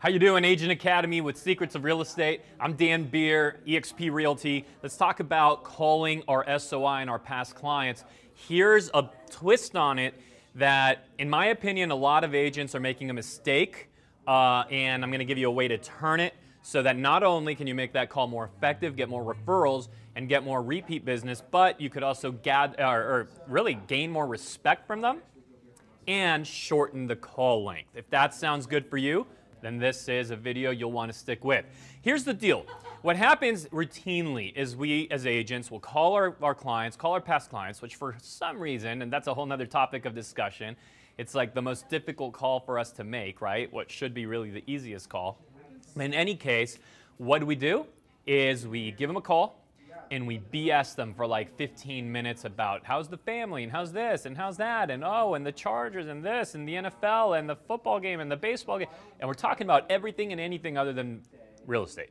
How you doing, Agent Academy with Secrets of Real Estate? I'm Dan Beer, eXp Realty. Let's talk about calling our SOI and our past clients. Here's a twist on it that, in my opinion, a lot of agents are making a mistake, uh, and I'm going to give you a way to turn it so that not only can you make that call more effective, get more referrals, and get more repeat business, but you could also gather, or, or really gain more respect from them and shorten the call length. If that sounds good for you, then this is a video you'll want to stick with. Here's the deal. What happens routinely is we as agents will call our, our clients, call our past clients, which for some reason, and that's a whole nother topic of discussion, it's like the most difficult call for us to make, right? What should be really the easiest call. In any case, what do we do? Is we give them a call, and we BS them for like 15 minutes about how's the family and how's this and how's that and oh and the Chargers and this and the NFL and the football game and the baseball game and we're talking about everything and anything other than real estate.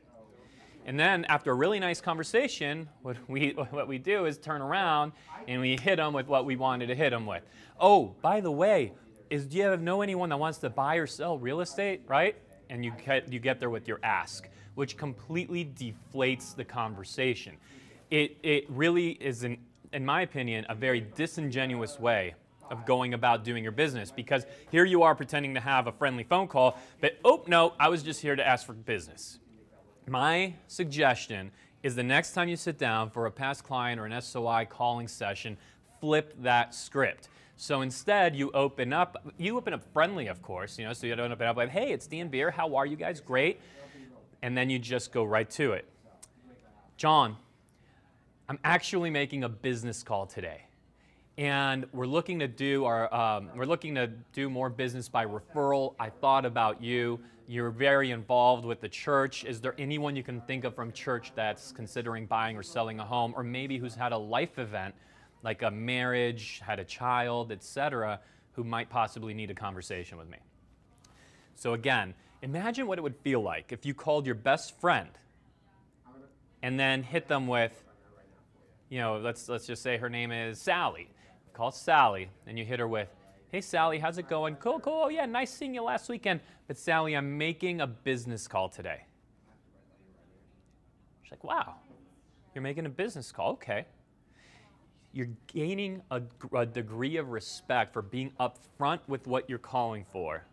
And then after a really nice conversation, what we what we do is turn around and we hit them with what we wanted to hit them with. Oh, by the way, is do you have know anyone that wants to buy or sell real estate, right? And you get you get there with your ask, which completely deflates the conversation it, it really is, an, in my opinion, a very disingenuous way of going about doing your business because here you are pretending to have a friendly phone call, but oh no, I was just here to ask for business. My suggestion is the next time you sit down for a past client or an SOI calling session, flip that script. So instead, you open up, you open up friendly, of course, you know, so you don't open up like, hey, it's Dan Beer, how are you guys? Great. And then you just go right to it. John, I'm actually making a business call today. And we're looking to do our, um, we're looking to do more business by referral. I thought about you. You're very involved with the church. Is there anyone you can think of from church that's considering buying or selling a home, or maybe who's had a life event, like a marriage, had a child, etc., who might possibly need a conversation with me? So again, imagine what it would feel like if you called your best friend and then hit them with, you know, let's, let's just say her name is Sally. Call Sally, and you hit her with, Hey, Sally, how's it going? Cool, cool. Oh, yeah, nice seeing you last weekend. But, Sally, I'm making a business call today. She's like, Wow, you're making a business call. Okay. You're gaining a, a degree of respect for being upfront with what you're calling for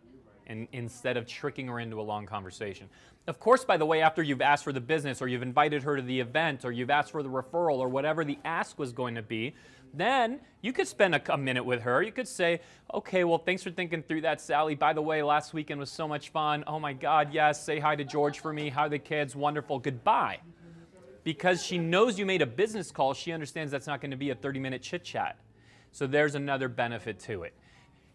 and instead of tricking her into a long conversation. Of course, by the way, after you've asked for the business or you've invited her to the event or you've asked for the referral or whatever the ask was going to be, then you could spend a, a, minute with her. You could say, okay, well, thanks for thinking through that, Sally. By the way, last weekend was so much fun. Oh my God, yes. Say hi to George for me. Hi, the kids? Wonderful. Goodbye. Because she knows you made a business call, she understands that's not going to be a 30 minute chit chat. So there's another benefit to it.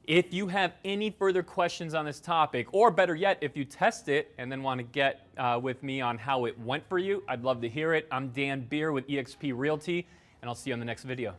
If you have any further questions on this topic, or better yet, if you test it and then want to get uh, with me on how it went for you, I'd love to hear it. I'm Dan Beer with eXp Realty, and I'll see you on the next video.